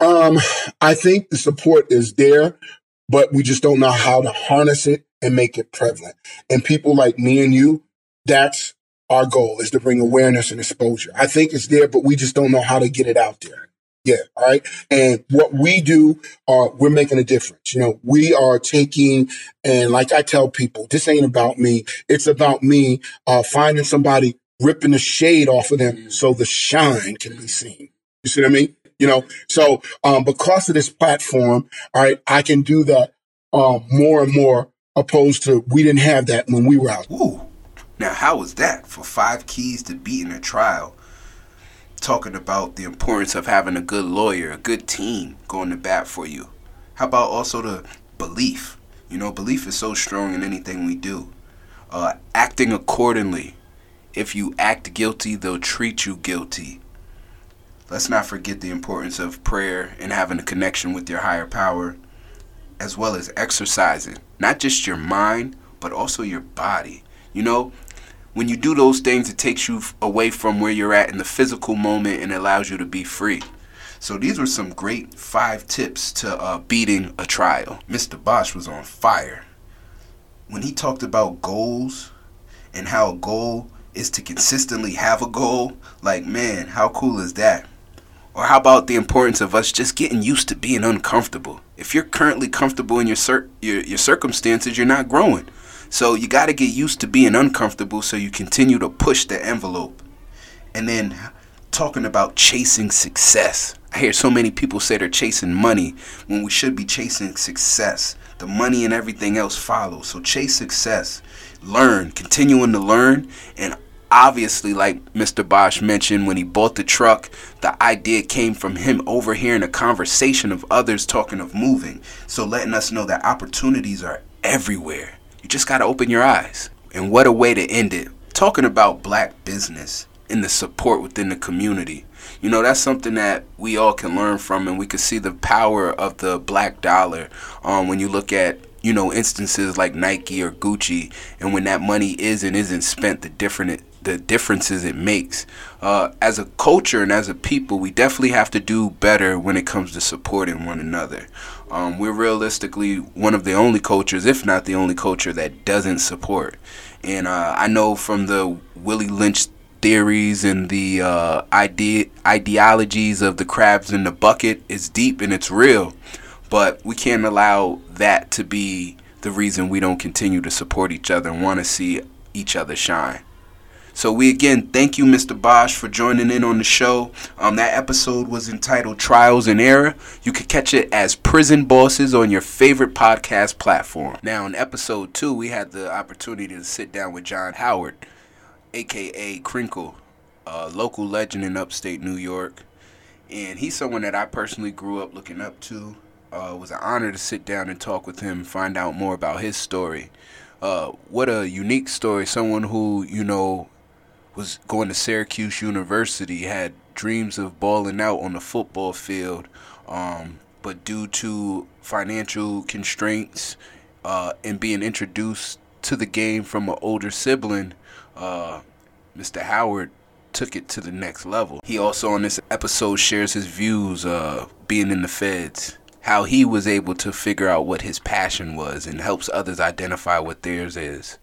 Um, I think the support is there, but we just don't know how to harness it and make it prevalent. And people like me and you, that's our goal is to bring awareness and exposure. I think it's there, but we just don't know how to get it out there. Yeah. All right. And what we do, uh, we're making a difference. You know, we are taking, and like I tell people, this ain't about me. It's about me, uh, finding somebody, ripping the shade off of them so the shine can be seen. You see what I mean? You know, so um, because of this platform, all right, I can do that um, more and more. Opposed to we didn't have that when we were out. Ooh. Now, how was that for five keys to beating a trial? Talking about the importance of having a good lawyer, a good team going to bat for you. How about also the belief? You know, belief is so strong in anything we do. Uh, acting accordingly. If you act guilty, they'll treat you guilty. Let's not forget the importance of prayer and having a connection with your higher power, as well as exercising. Not just your mind, but also your body. You know, when you do those things, it takes you away from where you're at in the physical moment and allows you to be free. So these were some great five tips to uh, beating a trial. Mr. Bosch was on fire. When he talked about goals and how a goal is to consistently have a goal, like, man, how cool is that? Or how about the importance of us just getting used to being uncomfortable? If you're currently comfortable in your, cir- your, your circumstances, you're not growing. So you got to get used to being uncomfortable so you continue to push the envelope. And then talking about chasing success. I hear so many people say they're chasing money when we should be chasing success. The money and everything else follows. So chase success, learn, continuing to learn, and obviously, like Mr. Bosch mentioned when he bought the truck, the idea came from him overhearing a conversation of others talking of moving. So letting us know that opportunities are everywhere. You just got to open your eyes. And what a way to end it. Talking about black business and the support within the community. You know, that's something that we all can learn from, and we can see the power of the black dollar um, when you look at, you know, instances like Nike or Gucci, and when that money is and isn't spent, the different the differences it makes. Uh, as a culture and as a people, we definitely have to do better when it comes to supporting one another. Um, we're realistically one of the only cultures, if not the only culture, that doesn't support. And uh, I know from the Willie Lynch theories and the uh, ide- ideologies of the crabs in the bucket is deep and it's real, but we can't allow that to be the reason we don't continue to support each other and want to see each other shine. So we again thank you, Mr. Bosch, for joining in on the show. Um, that episode was entitled "Trials and Error." You could catch it as Prison Bosses on your favorite podcast platform. Now, in episode two, we had the opportunity to sit down with John Howard, aka Crinkle, a local legend in upstate New York, and he's someone that I personally grew up looking up to. Uh, it was an honor to sit down and talk with him, find out more about his story. Uh, what a unique story! Someone who you know was going to Syracuse University, had dreams of balling out on the football field, um, but due to financial constraints uh, and being introduced to the game from an older sibling, uh, Mr. Howard took it to the next level. He also on this episode shares his views uh, being in the feds, how he was able to figure out what his passion was and helps others identify what theirs is.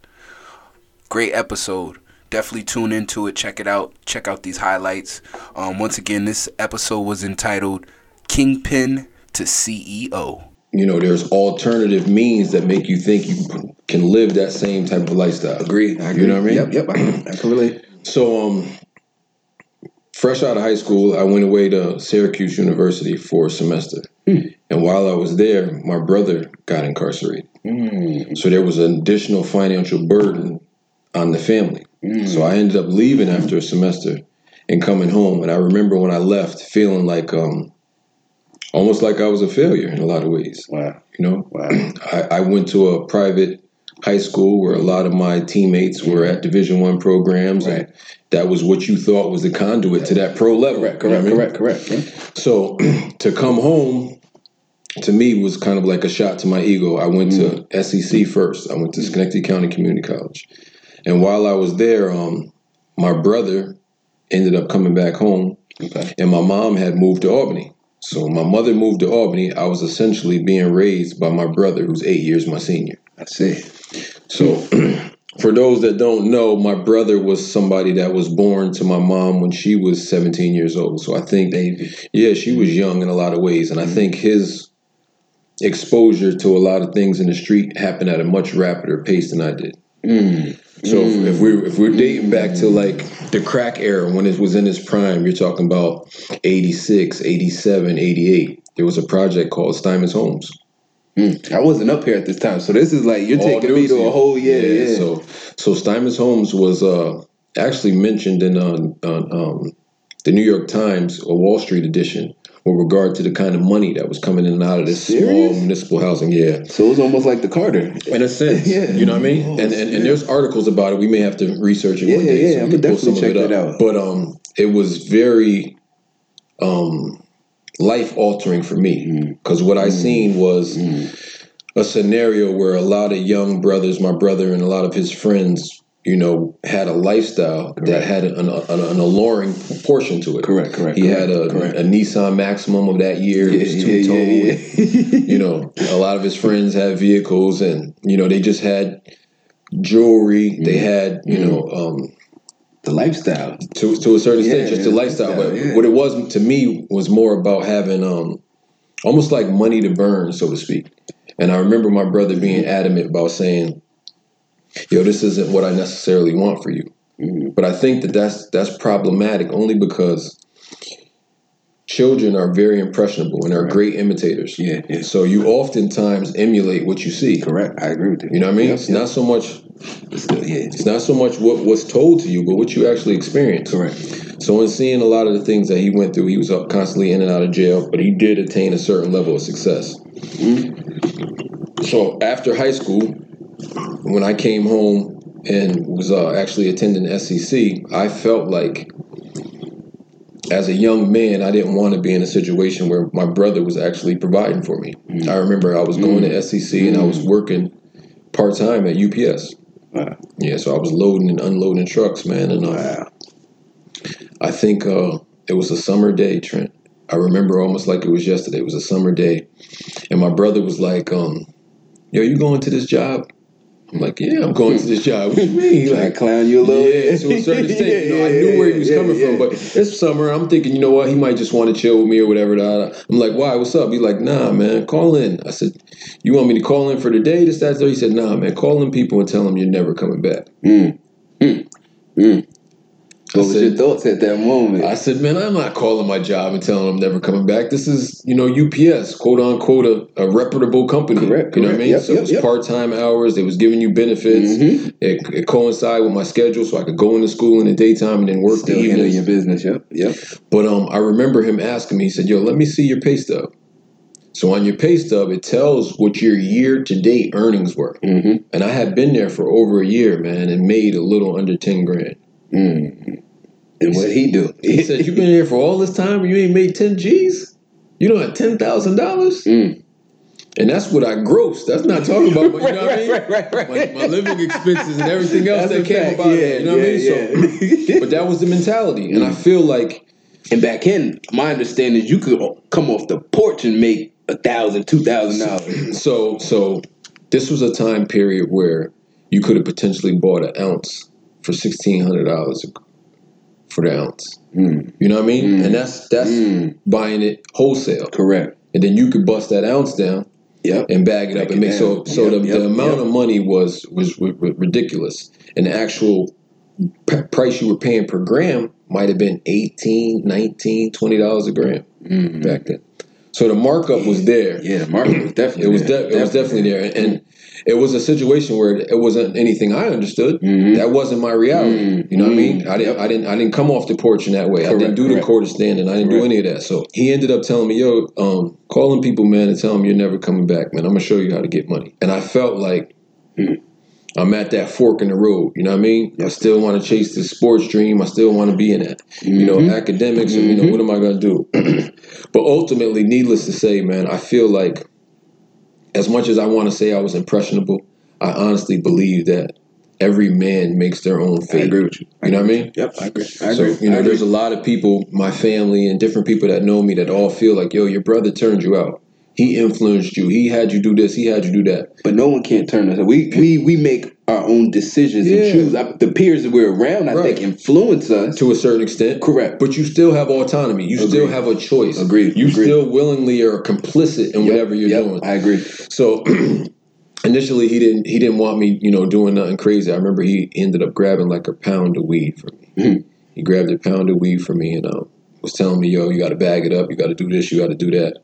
Great episode definitely tune into it. Check it out. Check out these highlights. Um, once again, this episode was entitled Kingpin to CEO. You know, there's alternative means that make you think you can live that same type of lifestyle. Agree. I agree. You know what I mean? Yep, yep. I, I can relate. So, um, fresh out of high school, I went away to Syracuse University for a semester. Mm. And while I was there, my brother got incarcerated. Mm. So there was an additional financial burden on the family. Mm. So I ended up leaving after a semester and coming home. And I remember when I left feeling like um, almost like I was a failure in a lot of ways. Wow. You know? Wow. I, I went to a private high school where a lot of my teammates were at division one programs right. and that was what you thought was the conduit to that pro level. Correct, correct, you know correct, correct. So to come home to me was kind of like a shot to my ego. I went mm. to SEC first. I went to Schenectady County Community College. And while I was there, um, my brother ended up coming back home, okay. and my mom had moved to Albany. So my mother moved to Albany. I was essentially being raised by my brother, who's eight years my senior. I see. So, for those that don't know, my brother was somebody that was born to my mom when she was 17 years old. So I think, Baby. yeah, she was young in a lot of ways, and I mm-hmm. think his exposure to a lot of things in the street happened at a much rapider pace than I did. Mm. So if, if we're if we're dating back to like the crack era when it was in its prime, you're talking about 86, 87, 88. There was a project called Steinmetz Homes. Mm, I wasn't up here at this time, so this is like you're All taking me to a whole yeah, yeah. So so Steinmetz Homes was uh actually mentioned in uh, on um, the New York Times or Wall Street edition with regard to the kind of money that was coming in and out of this small municipal housing. Yeah. So it was almost like the Carter. In a sense, Yeah. you know what I mean, and, and and there's articles about it. We may have to research it Yeah, one day. yeah, so I'm we can gonna pull some of definitely it check that out. But um, it was very um life altering for me Mm. because what I seen was a scenario where a lot of young brothers, my brother and a lot of his friends, you know, had a lifestyle that had an, an, an alluring portion to it. Correct, correct, He correct, had a, correct. a Nissan Maxima of that year. It was Yeah, yeah, yeah, yeah. you know, a lot of his friends had vehicles, and you know, they just had jewelry. They had, you know, um, The lifestyle. to to a certain extent, just the lifestyle. But yeah. what it was to me was more about having um, almost like money to burn, so to speak. And I remember my brother being adamant about saying, "Yo, this isn't what I necessarily want for you." Mm-hmm. But I think that that's that's problematic only because children are very impressionable and are great imitators. Yeah, yeah. So you oftentimes emulate what you see. Correct. I agree with you. You know what I mean? Yep, it's yep. not so much Still, yeah. it's not so much what what's told to you, but what you actually experience. Correct. So in seeing a lot of the things that he went through, he was up constantly in and out of jail, but he did attain a certain level of success. So after high school, when I came home and was uh, actually attending SEC, I felt like as a young man, I didn't want to be in a situation where my brother was actually providing for me. I remember I was going to SEC and I was working part time at UPS. Wow. Yeah, so I was loading and unloading trucks, man, and uh, Wow. I think uh, it was a summer day, Trent. I remember almost like it was yesterday. It was a summer day, and my brother was like, um, "Yo, you going to this job?" I'm like, "Yeah, I'm going to this job." What you mean? Trying like, clown you a little yeah, to a certain extent, you know, I knew where he was yeah, coming yeah. from, but it's summer. I'm thinking, you know what, he might just want to chill with me or whatever. I'm like, why? What's up? He's like, nah, man, call in. I said, you want me to call in for the day? This, that, that. He said, nah, man, call in people and tell them you're never coming back. Mm. Mm. Mm. I What was said- your thoughts at that moment? I said, man, I'm not calling my job and telling them I'm never coming back. This is, you know, UPS, quote unquote, a, a reputable company. Correct, You know what I mean? Yep, so yep, it was yep. part time hours. They was giving you benefits. Mm-hmm. It, it coincided with my schedule, so I could go into school in the daytime and then work Still the evenings. your business. Yep. Yep. But um, I remember him asking me. He said, "Yo, let me see your pay stub." So on your pay stub, it tells what your year to date earnings were. Mm-hmm. And I had been there for over a year, man, and made a little under ten grand. Mm. And what he do? He said, "You've been here for all this time, and you ain't made ten G's. You don't have ten thousand dollars." Mm. And that's what I grossed. That's not talking about, but you know what I mean? right, right, right, My, my living expenses and everything else That's that came about. Yeah, it, you know what I mean? yeah, So, yeah. but that was the mentality, and I feel like And back then, my understanding is you could come off the porch and make a thousand, two thousand dollars. So so this was a time period where you could have potentially bought an ounce for sixteen hundred dollars for the ounce. Mm. You know what I mean? Mm. And that's that's Mm. buying it wholesale. Correct. And then you could bust that ounce down Yep. and bag it up and it make so down. so Yep, the, yep, the amount of money was was ridiculous. And the actual p- price you were paying per gram might have been 18 19 20 dollars a gram Mm. back then. So the markup was there. Yeah, the market was definitely. It was there. de- it was definitely there, and, and it was a situation where it wasn't anything I understood. Mhm. That wasn't my reality. Mhm. You know what I mean? Mhm. I didn't I didn't I didn't come off the porch in that way. I didn't Correct, do the correct. quarter standing. I didn't do any of that. So he ended up telling me, "Yo, um, calling people, man, and tell them you're never coming back, man. I'm gonna show you how to get money." And I felt like. Mhm. I'm at that fork in the road, you know what I mean? I still want to chase this sports dream. I still want to be in that, you know, Mhm. academics. And, you know, Mhm. what am I going to do? but ultimately, needless to say, man, I feel like as much as I want to say I was impressionable, I honestly believe that every man makes their own I agree with you. You know what I mean? Yep, I agree. I So agree. you know, there's a lot of people, my family and different people that know me that all feel like, yo, your brother turned you out. He influenced you. He had you do this. He had you do that. But no one can't turn us. We we we make our own decisions Yeah. and choose. I, the peers that we're around, I Right. think, influence us. to a certain extent. Correct. But you still have autonomy. You still have a choice. Agreed. You Agreed. still willingly are complicit in Yep, whatever you're yep, doing. I agree. So initially he didn't he didn't want me, you know, doing nothing crazy. I remember he ended up grabbing like a pound of weed for me. Mhm. He grabbed a pound of weed for me and um, was telling me, "Yo, you got to bag it up. You got to do this. You got to do that."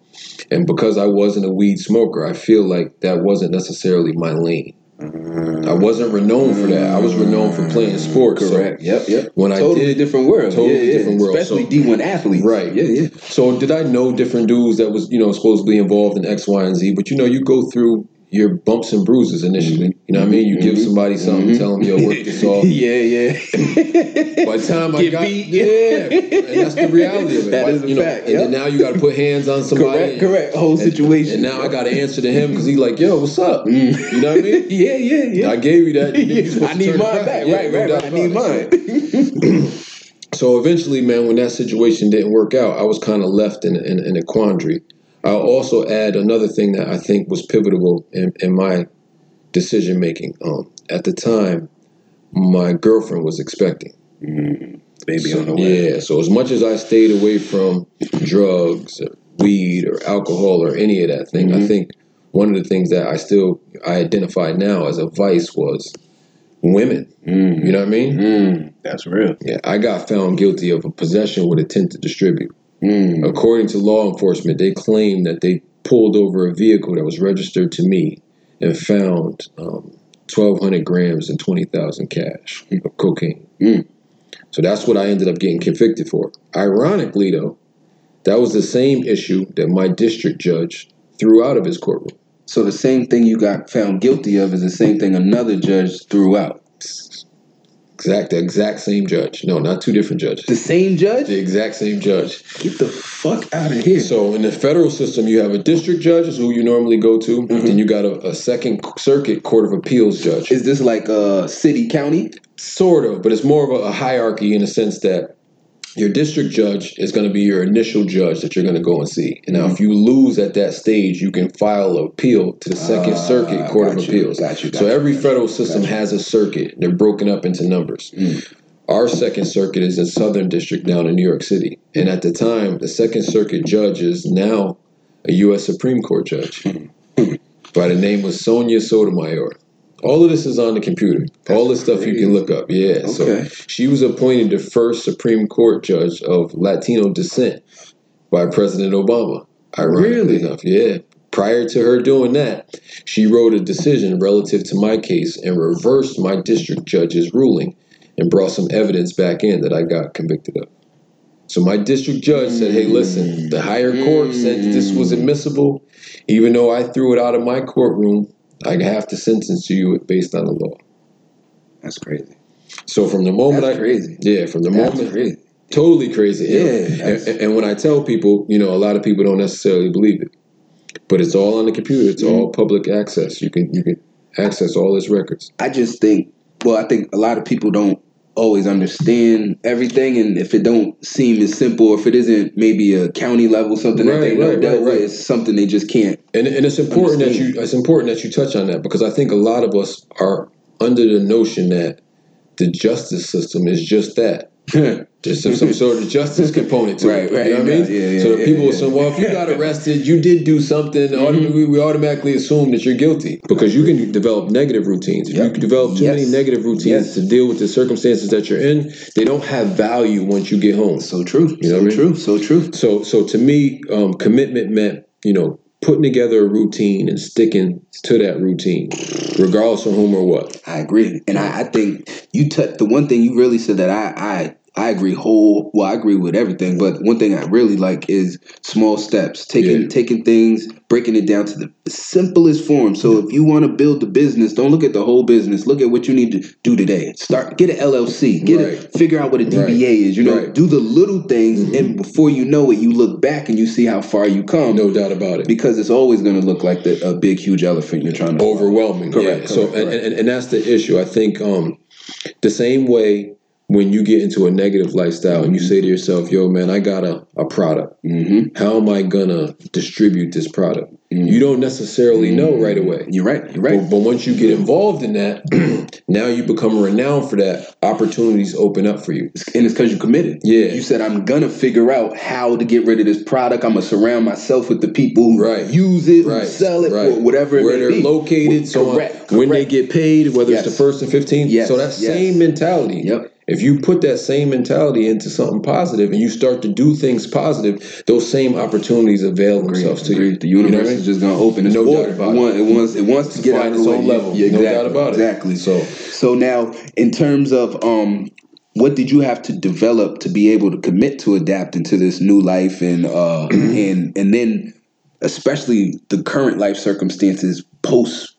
And because I wasn't a weed smoker, I feel like that wasn't necessarily my lane. I mm. wasn't renowned for that. I was renowned for playing mm. sports. so- Correct. yep. Yep. when I totally did- different world. totally yeah, yeah. different world. Especially So- D one athletes. Right. Yeah. Yeah. So did I know different dudes that was, you know, supposedly involved in X, Y, and Z? But you know, you go through your bumps and bruises initially. You know what I mean? You give Mhm. somebody something, Mhm. tell them, yo, work this off. yeah. Yeah. By the time I got, beat. yeah, and that's the reality of it. That By- is a you know, fact, And then now you got to put hands on somebody. correct. Correct. Whole And- situation. And now I got to answer to him because he's like, yo, what's up? Mm. You know what I mean? yeah. Yeah. Yeah. I gave you that. You're I need mine back. Yeah, right. Right. Right. I need mine. So eventually, man, when that situation didn't work out, I was kind of left in, in, in a quandary. I'll also add another thing that I think was pivotal in, in my decision making. Um, at the time, my girlfriend was expecting. Baby So, on the way. yeah, so as much as I stayed away from drugs, or weed, or alcohol, or any of that thing, I Mhm. think one of the things that I still I identify now as a vice was women. Mm. You know what I mean? Mm. That's real. Yeah, I got found guilty of a possession with intent to distribute. Mm. According to law enforcement, they claim that they pulled over a vehicle that was registered to me and found um, 1,200 grams and 20,000 cash of cocaine. Mm. So that's what I ended up getting convicted for. Ironically, though, that was the same issue that my district judge threw out of his courtroom. So the same thing you got found guilty of is the same thing another judge threw out. Exact, the exact same judge. No, not two different judges. The same judge? The exact same judge. Get the fuck out of here. So in the federal system, you have a district judge, is who you normally go to. Mhm. Then you got a, a second circuit court of appeals judge. is this like a city county? Sort of, but it's more of a, a hierarchy in the sense that your district judge is going to be your initial judge that you're going to go and see. And now, if you lose at that stage, you can file an appeal to the Second Ah, Circuit Court of you, Appeals. got you, got so you, every federal system has a circuit. They're broken up into numbers. Mm. Our second circuit is in Southern District down in New York City. And at the time, the second circuit judge is now a U.S. Supreme Court judge by the name of Sonia Sotomayor. All of this is on the computer. All this stuff you can look up. Yeah. So Okay. she was appointed the first Supreme Court judge of Latino descent by President Obama. Ironically Really? enough, yeah. Prior to her doing that, she wrote a decision relative to my case and reversed my district judge's ruling and brought some evidence back in that I got convicted of. So my district judge said, "Hey, listen, the higher court said this was admissible, even though I threw it out of my courtroom. I have to sentence you based on the law." That's crazy. So from the moment That's I crazy. yeah, from the That's moment crazy. totally crazy. Yeah, And, and, and when I tell people, you know, a lot of people don't necessarily believe it, but it's all on the computer. It's all Mm-hmm. public access. You can you can access all his records. I just think, well, I think a lot of people don't always understand everything, and if it don't seem as simple, or if it isn't maybe a county level something that they Right, know right, dealt right, with, it's something they just can't. And and it's important that you it's important that you touch on that because I think a lot of us are under the notion that the justice system is just that. There's some, some sort of justice component to Right, it. right, You know what I mean? yeah, yeah, so yeah, people will yeah. say, well, if you got arrested, you did do something, autom- we, we automatically assume that you're guilty. Because you can develop negative routines. If Yep. you develop too many negative routines Yes. to deal with the circumstances that you're in, they don't have value once you get home. So true. You know so I mean? true. So true. So so to me, um, commitment meant you know putting together a routine and sticking to that routine, regardless of whom or what. I agree, and I, I think you touched the one thing you really said that I I I agree whole. Well, I agree with everything, but one thing I really like is small steps, taking Yeah. taking things, breaking it down to the simplest form. So if you want to build the business, don't look at the whole business. Look at what you need to do today. Start get an LLC, get Right. it, figure out what a DBA Right. is. You know, Right. do the little things, Mhm. and before you know it, you look back and you see how far you come. No doubt about it. Because it's always going to look like the, a big, huge elephant you're trying to Overwhelming. Correct, yeah. So correct, and, and and that's the issue. I think um, the same way when you get into a negative lifestyle and you mm-hmm. say to yourself, "Yo, man, I got a, a product. Mm-hmm. How am I gonna distribute this product?" Mm-hmm. You don't necessarily know mm-hmm. right away. You're right. You're right. But, but once you get involved in that, now you become renowned for that. Opportunities open up for you. and it's because you committed. Yeah. You said I'm gonna figure out how to get rid of this product. I'm gonna surround myself with the people who Right. use it, Right. who sell it, right. or whatever. it Where may they're be. located, so on. correct, when they get paid, whether it's the first and fifteenth. Yes, So that yes. same mentality. Yep. If you put that same mentality into something positive and you start to do things positive, those same opportunities avail themselves to you. The universe You know what I mean? is just gonna open its No water. doubt about it, wants, it. wants it wants to get out of its the own level. Yeah, No doubt about it. Exactly. So- so now in terms of um what did you have to develop to be able to commit to adapting to this new life and uh and and then especially the current life circumstances post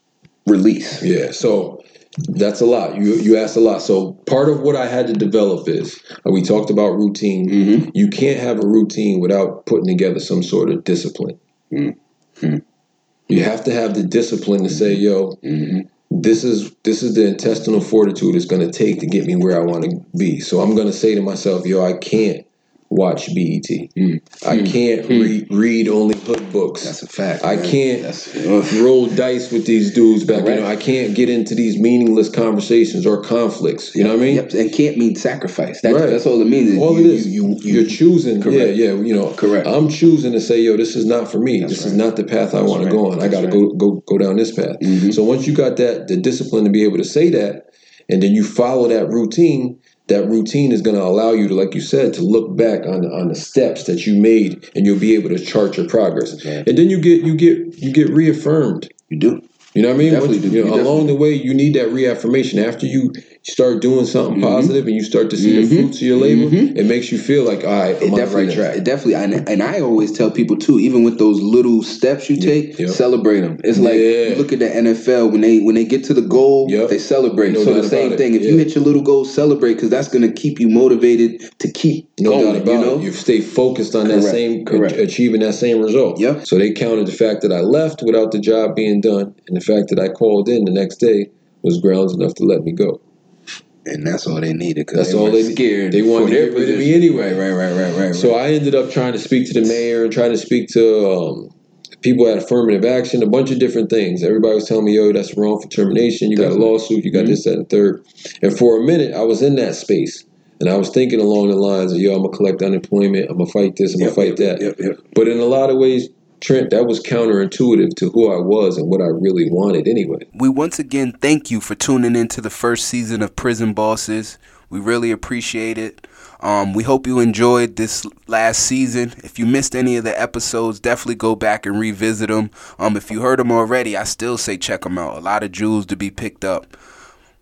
release? Yeah, so that's a lot. You you asked a lot. So part of what I had to develop is uh, we talked about routine. Mm-hmm. You can't have a routine without putting together some sort of discipline. Mm-hmm. You have to have the discipline to say, "Yo, this is this is the intestinal fortitude it's going to take to get me where I want to be." So I'm going to say to myself, "Yo, I can't watch BET. I can't re- read only hood books. Mm. That's a fact. I man. can't That's, roll dice with these dudes back. You know, I can't get into these meaningless conversations or conflicts. You know what I mean? Yep, and can't mean sacrifice. That, Right. That's all it means. All you, it is, You, you, you, are choosing. Correct. Yeah, yeah. You know, Correct. I'm choosing to say, yo, this is not for me. this is not the path I want right. to go on. I got to right. Mm-hmm. go go go down this path. So once you got that the discipline to be able to say that, and then you follow that routine. That routine is going to allow you to, like you said, to look back on the, on the steps that you made, and you'll be able to chart your progress. Okay. And then you get you get you get reaffirmed. you do. You know what I mean? Do. you know, You along the way, you need that reaffirmation. After you start doing something Mm-hmm. positive and you start to see the mm-hmm. fruits of your labor, mm-hmm. it makes you feel like, all right, I'm It on the definitely, right track. it definitely, and, and I always tell people too, even with those little steps you take, yep. celebrate them. It's like Yeah. you look at the NFL when they when they get to the goal, Yep. they celebrate. No so the same thing, if you hit your little goal, celebrate because that's going to keep you motivated to keep No going. doubt about you know, it. You stay focused on that same, uh, correct. achieving that same result. Yep. So they counted the fact that I left without the job being done, and the fact that I called in the next day was grounds enough to let me go. And that's all they needed. Cause That's they all they- scared. they wanted to get rid of me anyway. Right, right, right, right, right. So. I ended up trying to speak to the mayor and trying to speak to um, people at affirmative action, a bunch of different things. Everybody was telling me, yo, that's wrong for termination. You got a lawsuit. You got Mhm. this, that, and third. And for a minute, I was in that space. And I was thinking along the lines of, yo, I'm going to collect unemployment. I'm going to fight this. I'm Yep, going to fight yep, that. Yep, yep. But in a lot of ways, Trent, that was counterintuitive to who I was and what I really wanted anyway. We once again thank you for tuning into the first season of Prison Bosses. We really appreciate it. Um, we hope you enjoyed this last season. If you missed any of the episodes, definitely go back and revisit them. Um, if you heard them already, I still say check them out. A lot of jewels to be picked up.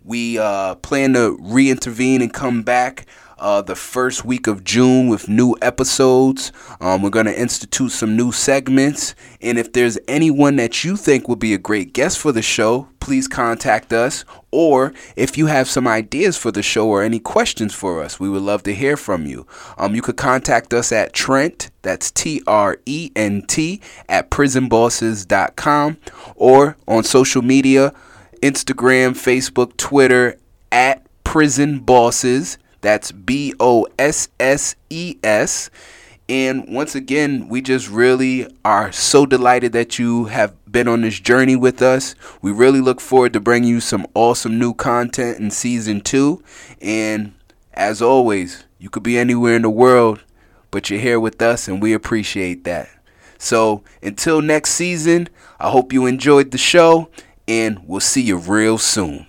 We uh, plan to reintervene and come back uh, the first week of June with new episodes. Um, we're going to institute some new segments. And if there's anyone that you think would be a great guest for the show, please contact us. Or if you have some ideas for the show or any questions for us, we would love to hear from you. Um, you could contact us at Trent, that's T R E N T, at prisonbosses.com or on social media. Instagram, Facebook, Twitter at Prison Bosses. That's B O S S E S. And once again, we just really are so delighted that you have been on this journey with us. We really look forward to bringing you some awesome new content in season two. And as always, you could be anywhere in the world, but you're here with us, and we appreciate that. So until next season, I hope you enjoyed the show, and we'll see you real soon.